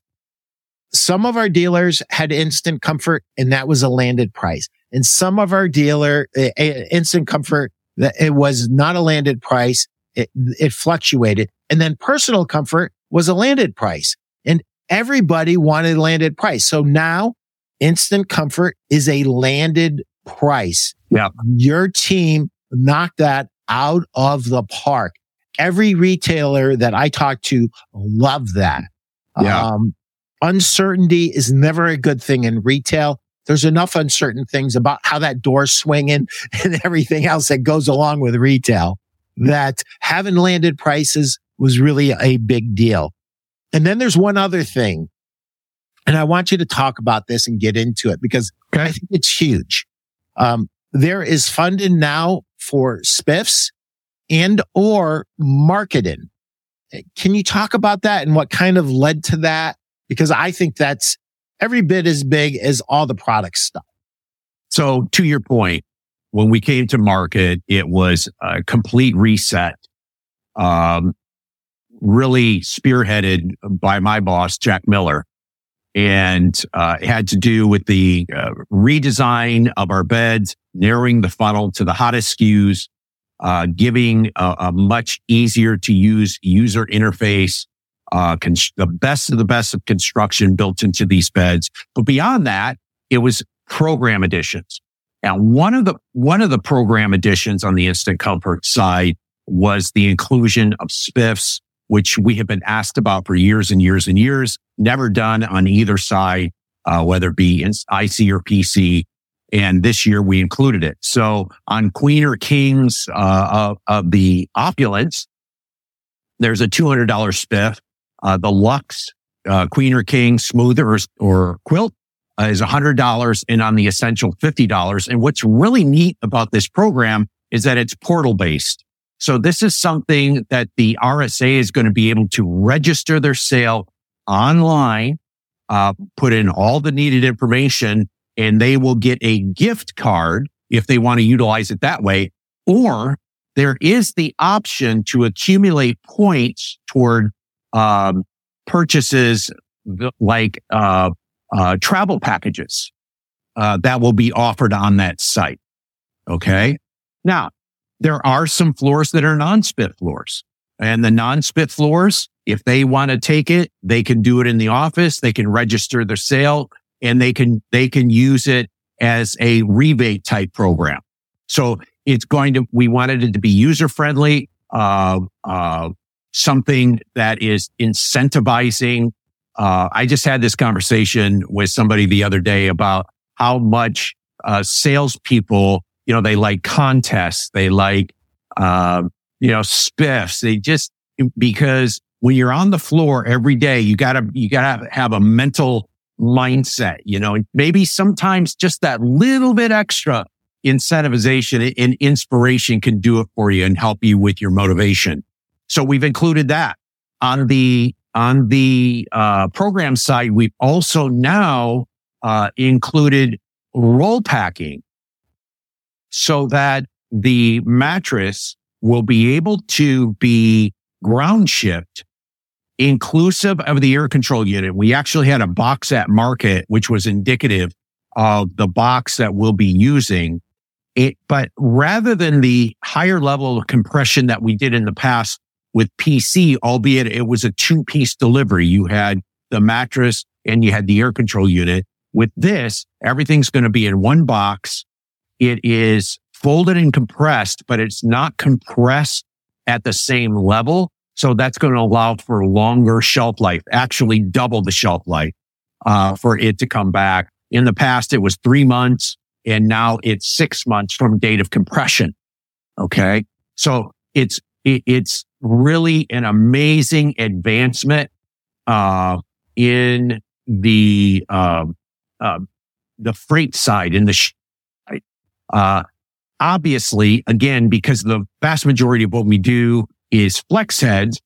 Some of our dealers had instant comfort and that was a landed price. And some of our dealer uh, instant comfort that it was not a landed price. It, it fluctuated. And then personal comfort was a landed price and everybody wanted landed price. So now instant comfort is a landed price. Yeah. Your team knocked that out of the park. Every retailer that I talk to love that. Yeah. Um, uncertainty is never a good thing in retail. There's enough uncertain things about how that door's swinging and everything else that goes along with retail that having landed prices was really a big deal. And then there's one other thing. And I want you to talk about this and get into it because okay. I think it's huge. Um, there is funding now for spiffs and or marketing. Can you talk about that and what kind of led to that? Because I think that's every bit as big as all the product stuff. So to your point, when we came to market, it was a complete reset. Um, really spearheaded by my boss, Jack Miller. And uh, it had to do with the uh, redesign of our beds, narrowing the funnel to the hottest SKUs, uh, giving a, a, much easier to use user interface, uh, the best of the best of construction built into these beds. But beyond that, it was program additions. And one of the, one of the program additions on the instant comfort side was the inclusion of spiffs which we have been asked about for years and years and years, never done on either side, uh, whether it be IC or PC. And this year we included it. So on Queen or Kings uh, of, of, the opulence, there's a $200 spiff. Uh, the Lux, uh, Queen or King smoother or, or quilt uh, is $100 and on the essential $50. And what's really neat about this program is that it's portal based. So this is something that the RSA is going to be able to register their sale online, uh, put in all the needed information, and they will get a gift card if they want to utilize it that way. Or there is the option to accumulate points toward um, purchases like uh, uh, travel packages uh, that will be offered on that site. Okay. Now, there are some floors that are non-spiff floors and the non-spiff floors, if they want to take it, they can do it in the office. They can register their sale and they can, they can use it as a rebate type program. So it's going to, we wanted it to be user friendly, uh, uh, something that is incentivizing. Uh, I just had this conversation with somebody the other day about how much, uh, salespeople you know, they like contests. They like, um, you know, spiffs. They just, because when you're on the floor every day, you gotta, you gotta have a mental mindset, you know, maybe sometimes just that little bit extra incentivization and inspiration can do it for you and help you with your motivation. So we've included that on the, on the, uh, program side. We've also now, uh, included roll packing so that the mattress will be able to be ground shipped inclusive of the air control unit. We actually had a box at market, which was indicative of the box that we'll be using. It, but rather than the higher level of compression that we did in the past with PC, albeit it was a two piece delivery, you had the mattress and you had the air control unit. With this, everything's going to be in one box. It is folded and compressed, but it's not compressed at the same level. So that's going to allow for longer shelf life, actually double the shelf life, uh, for it to come back. In the past, it was three months and now it's six months from date of compression. Okay. So it's, it, it's really an amazing advancement, uh, in the, uh, uh, the freight side in the, uh, obviously, again, because the vast majority of what we do is flex heads,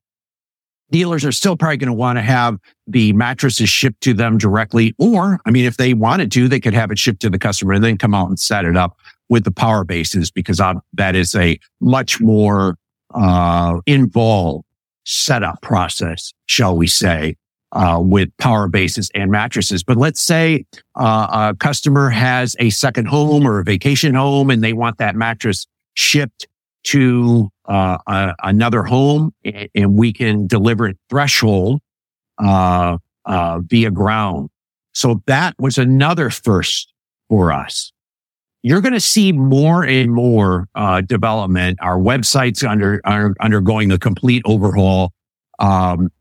dealers are still probably going to want to have the mattresses shipped to them directly. Or, I mean, if they wanted to, they could have it shipped to the customer and then come out and set it up with the power bases because that is a much more, uh, involved setup process, shall we say uh, with power bases and mattresses. But let's say uh, a customer has a second home or a vacation home and they want that mattress shipped to uh, a, another home and we can deliver it threshold uh, uh, via ground. So that was another first for us. You're going to see more and more uh, development. Our website's under are undergoing a complete overhaul. Um,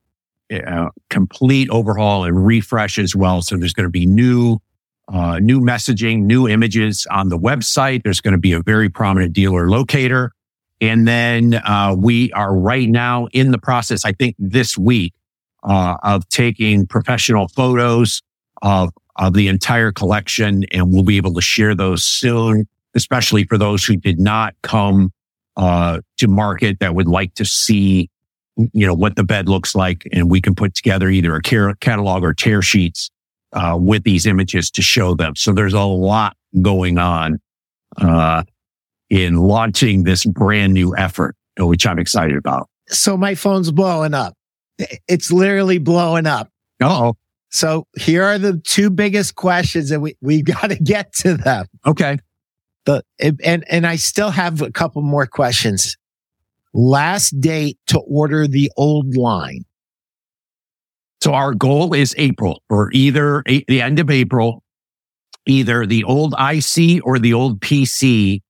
complete overhaul and refresh as well. So there's going to be new, uh, new messaging, new images on the website. There's going to be a very prominent dealer locator. And then, uh, we are right now in the process, I think this week, uh, of taking professional photos of, of the entire collection. And we'll be able to share those soon, especially for those who did not come, uh, to market that would like to see you know, what the bed looks like. And we can put together either a catalog or tear sheets, uh, with these images to show them. So there's a lot going on, uh, in launching this brand new effort, which I'm excited about. So my phone's blowing up. It's literally blowing up. Oh. So here are the two biggest questions and we, we've got to get to them. Okay. The, and, and I still have a couple more questions last date to order the old line? So our goal is April or either a, the end of April, either the old IC or the old PC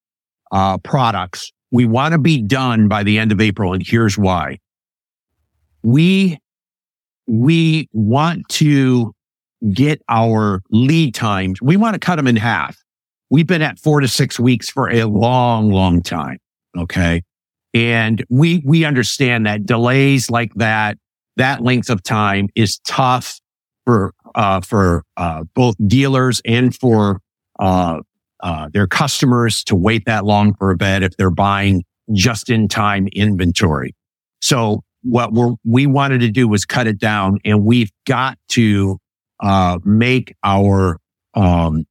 uh, products. We want to be done by the end of April. And here's why. We, we want to get our lead times. We want to cut them in half. We've been at four to six weeks for a long, long time. Okay. And we, we understand that delays like that, that length of time is tough for, uh, for, uh, both dealers and for, uh, uh, their customers to wait that long for a bed if they're buying just in time inventory. So what we're, we wanted to do was cut it down and we've got to, uh, make our, um,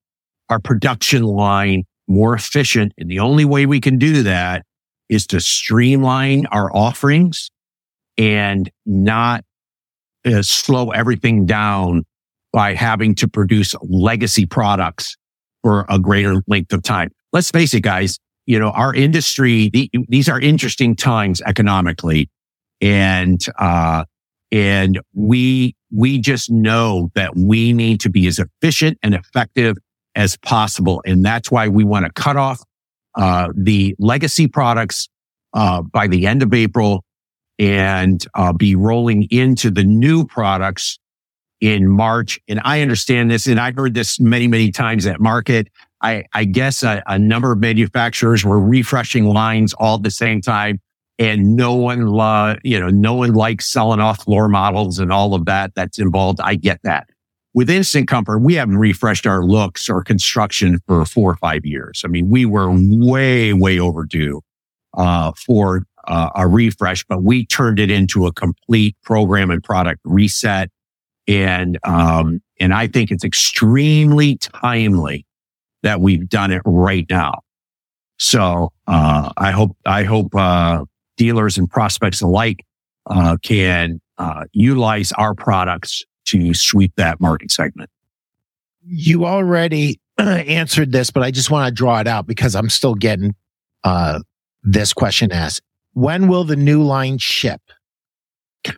our production line more efficient. And the only way we can do that is to streamline our offerings and not uh, slow everything down by having to produce legacy products for a greater length of time. Let's face it, guys. You know, our industry, the, these are interesting times economically. And, uh, and we, we just know that we need to be as efficient and effective as possible. And that's why we want to cut off uh, the legacy products uh, by the end of April and uh, be rolling into the new products in March. And I understand this, and I've heard this many, many times at market. I, I guess a, a number of manufacturers were refreshing lines all at the same time. and no one, lo- you know, no one likes selling off floor models and all of that that's involved. I get that. With Instant Comfort, we haven't refreshed our looks or construction for four or five years. I mean, we were way, way overdue, uh, for uh, a refresh, but we turned it into a complete program and product reset. And, um, and I think it's extremely timely that we've done it right now. So, uh, I hope, I hope, uh, dealers and prospects alike, uh, can, uh, utilize our products to sweep that market segment. You already answered this, but I just want to draw it out because I'm still getting, uh, this question asked. When will the new line ship?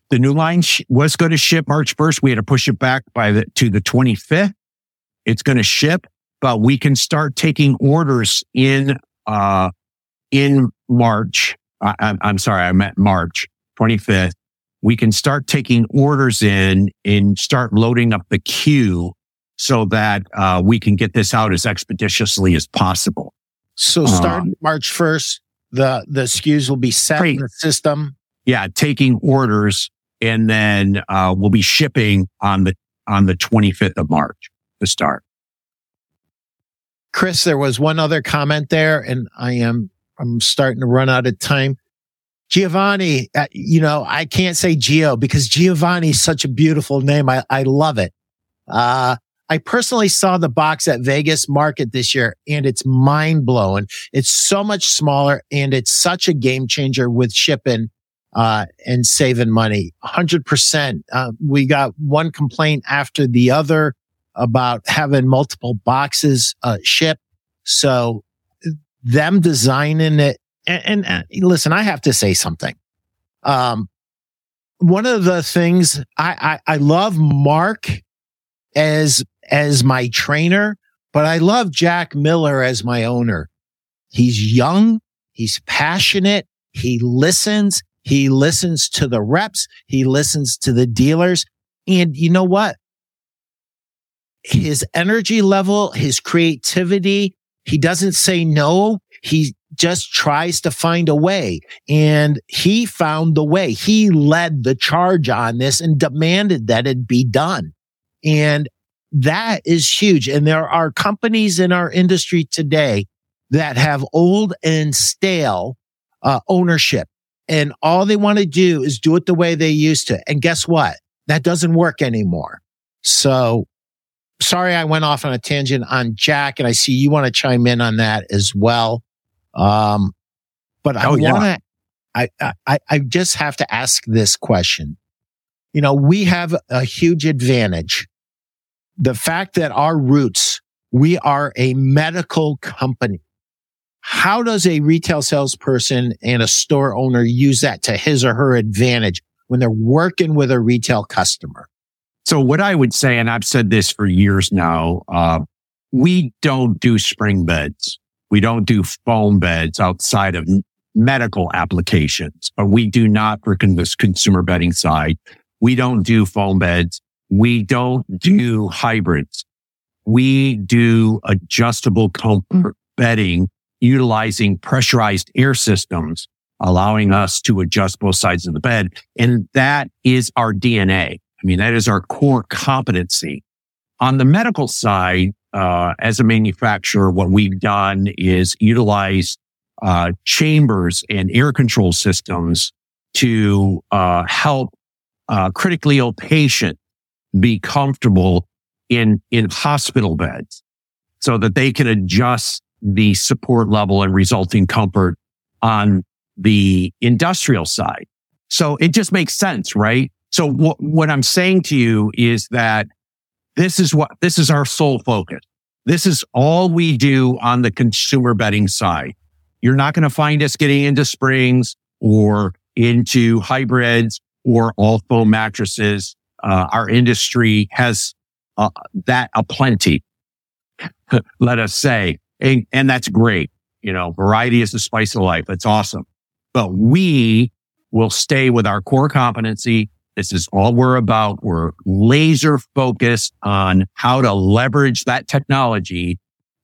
The new line sh- was going to ship March 1st. We had to push it back by the, to the 25th. It's going to ship, but we can start taking orders in, uh, in March. I, I'm sorry. I meant March 25th. We can start taking orders in and start loading up the queue so that, uh, we can get this out as expeditiously as possible. So start um, March 1st, the, the SKUs will be set in the system. Yeah. Taking orders and then, uh, we'll be shipping on the, on the 25th of March to start. Chris, there was one other comment there and I am, I'm starting to run out of time. Giovanni, uh, you know, I can't say Gio because Giovanni is such a beautiful name. I, I love it. Uh, I personally saw the box at Vegas market this year and it's mind blowing. It's so much smaller and it's such a game changer with shipping, uh, and saving money. hundred percent. Uh, we got one complaint after the other about having multiple boxes, uh, shipped. So them designing it and, and, and listen, I have to say something. Um, one of the things I, I, I love Mark as, as my trainer, but I love Jack Miller as my owner. He's young. He's passionate. He listens. He listens to the reps. He listens to the dealers. And you know what? His energy level, his creativity, he doesn't say no. He just tries to find a way. And he found the way. He led the charge on this and demanded that it be done. And that is huge. And there are companies in our industry today that have old and stale uh, ownership. And all they want to do is do it the way they used to. And guess what? That doesn't work anymore. So sorry, I went off on a tangent on Jack and I see you want to chime in on that as well. Um, but I oh, want to, yeah. I, I, I just have to ask this question. You know, we have a huge advantage. The fact that our roots, we are a medical company. How does a retail salesperson and a store owner use that to his or her advantage when they're working with a retail customer? So what I would say, and I've said this for years now, uh, we don't do spring beds. We don't do foam beds outside of medical applications, but we do not for this consumer bedding side. We don't do foam beds. We don't do hybrids. We do adjustable comfort bedding utilizing pressurized air systems, allowing us to adjust both sides of the bed. And that is our DNA. I mean, that is our core competency. On the medical side, uh, as a manufacturer, what we've done is utilize uh, chambers and air control systems to uh, help uh, critically ill patient be comfortable in in hospital beds, so that they can adjust the support level and resulting comfort on the industrial side. So it just makes sense, right? So what I'm saying to you is that this is what, this is our sole focus. This is all we do on the consumer bedding side. You're not going to find us getting into springs or into hybrids or all foam mattresses. Uh, our industry has uh, that aplenty, let us say. And, and that's great. You know, variety is the spice of life. That's awesome. But we will stay with our core competency this is all we're about. We're laser focused on how to leverage that technology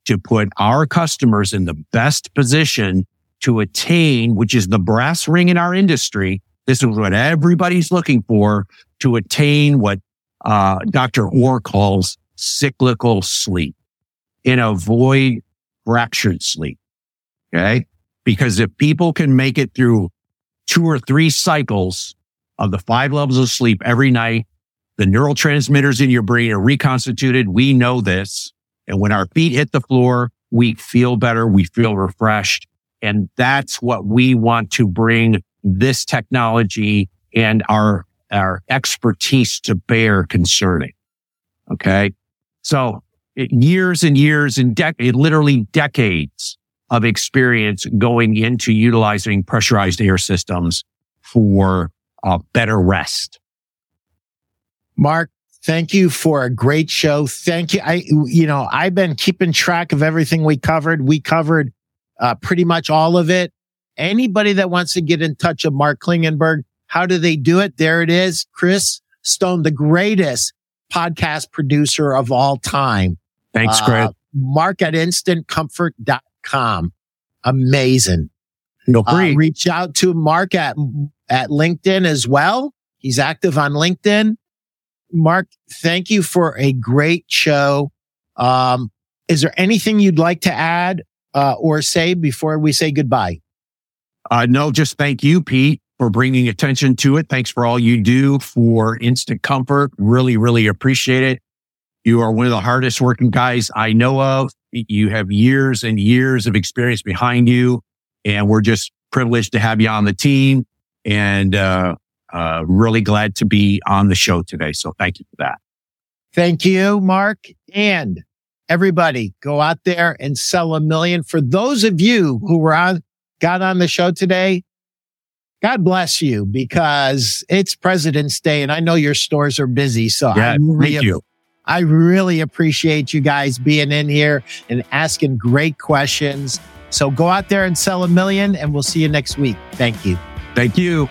to put our customers in the best position to attain, which is the brass ring in our industry. This is what everybody's looking for to attain what uh, Dr. Orr calls cyclical sleep and avoid fractured sleep. Okay. Because if people can make it through two or three cycles of the five levels of sleep every night, the neurotransmitters in your brain are reconstituted. We know this. And when our feet hit the floor, we feel better. We feel refreshed. And that's what we want to bring this technology and our, our expertise to bear concerning. Okay. So it, years and years and decades, literally decades of experience going into utilizing pressurized air systems for uh, better rest. Mark, thank you for a great show. Thank you. I, you know, I've been keeping track of everything we covered. We covered uh, pretty much all of it. Anybody that wants to get in touch with Mark Klingenberg, how do they do it? There it is. Chris Stone, the greatest podcast producer of all time. Thanks, Greg. Uh, Mark at instantcomfort.com. Amazing. No, uh, reach out to Mark at, at LinkedIn as well. He's active on LinkedIn. Mark, thank you for a great show. Um, is there anything you'd like to add uh, or say before we say goodbye? Uh, no, just thank you, Pete, for bringing attention to it. Thanks for all you do for instant comfort. Really, really appreciate it. You are one of the hardest working guys I know of. You have years and years of experience behind you, and we're just privileged to have you on the team. And uh, uh, really glad to be on the show today. So thank you for that. Thank you, Mark. And everybody go out there and sell a million. For those of you who were on, got on the show today, God bless you because it's President's Day and I know your stores are busy. So yeah, I really, thank you. I really appreciate you guys being in here and asking great questions. So go out there and sell a million and we'll see you next week. Thank you. Thank you.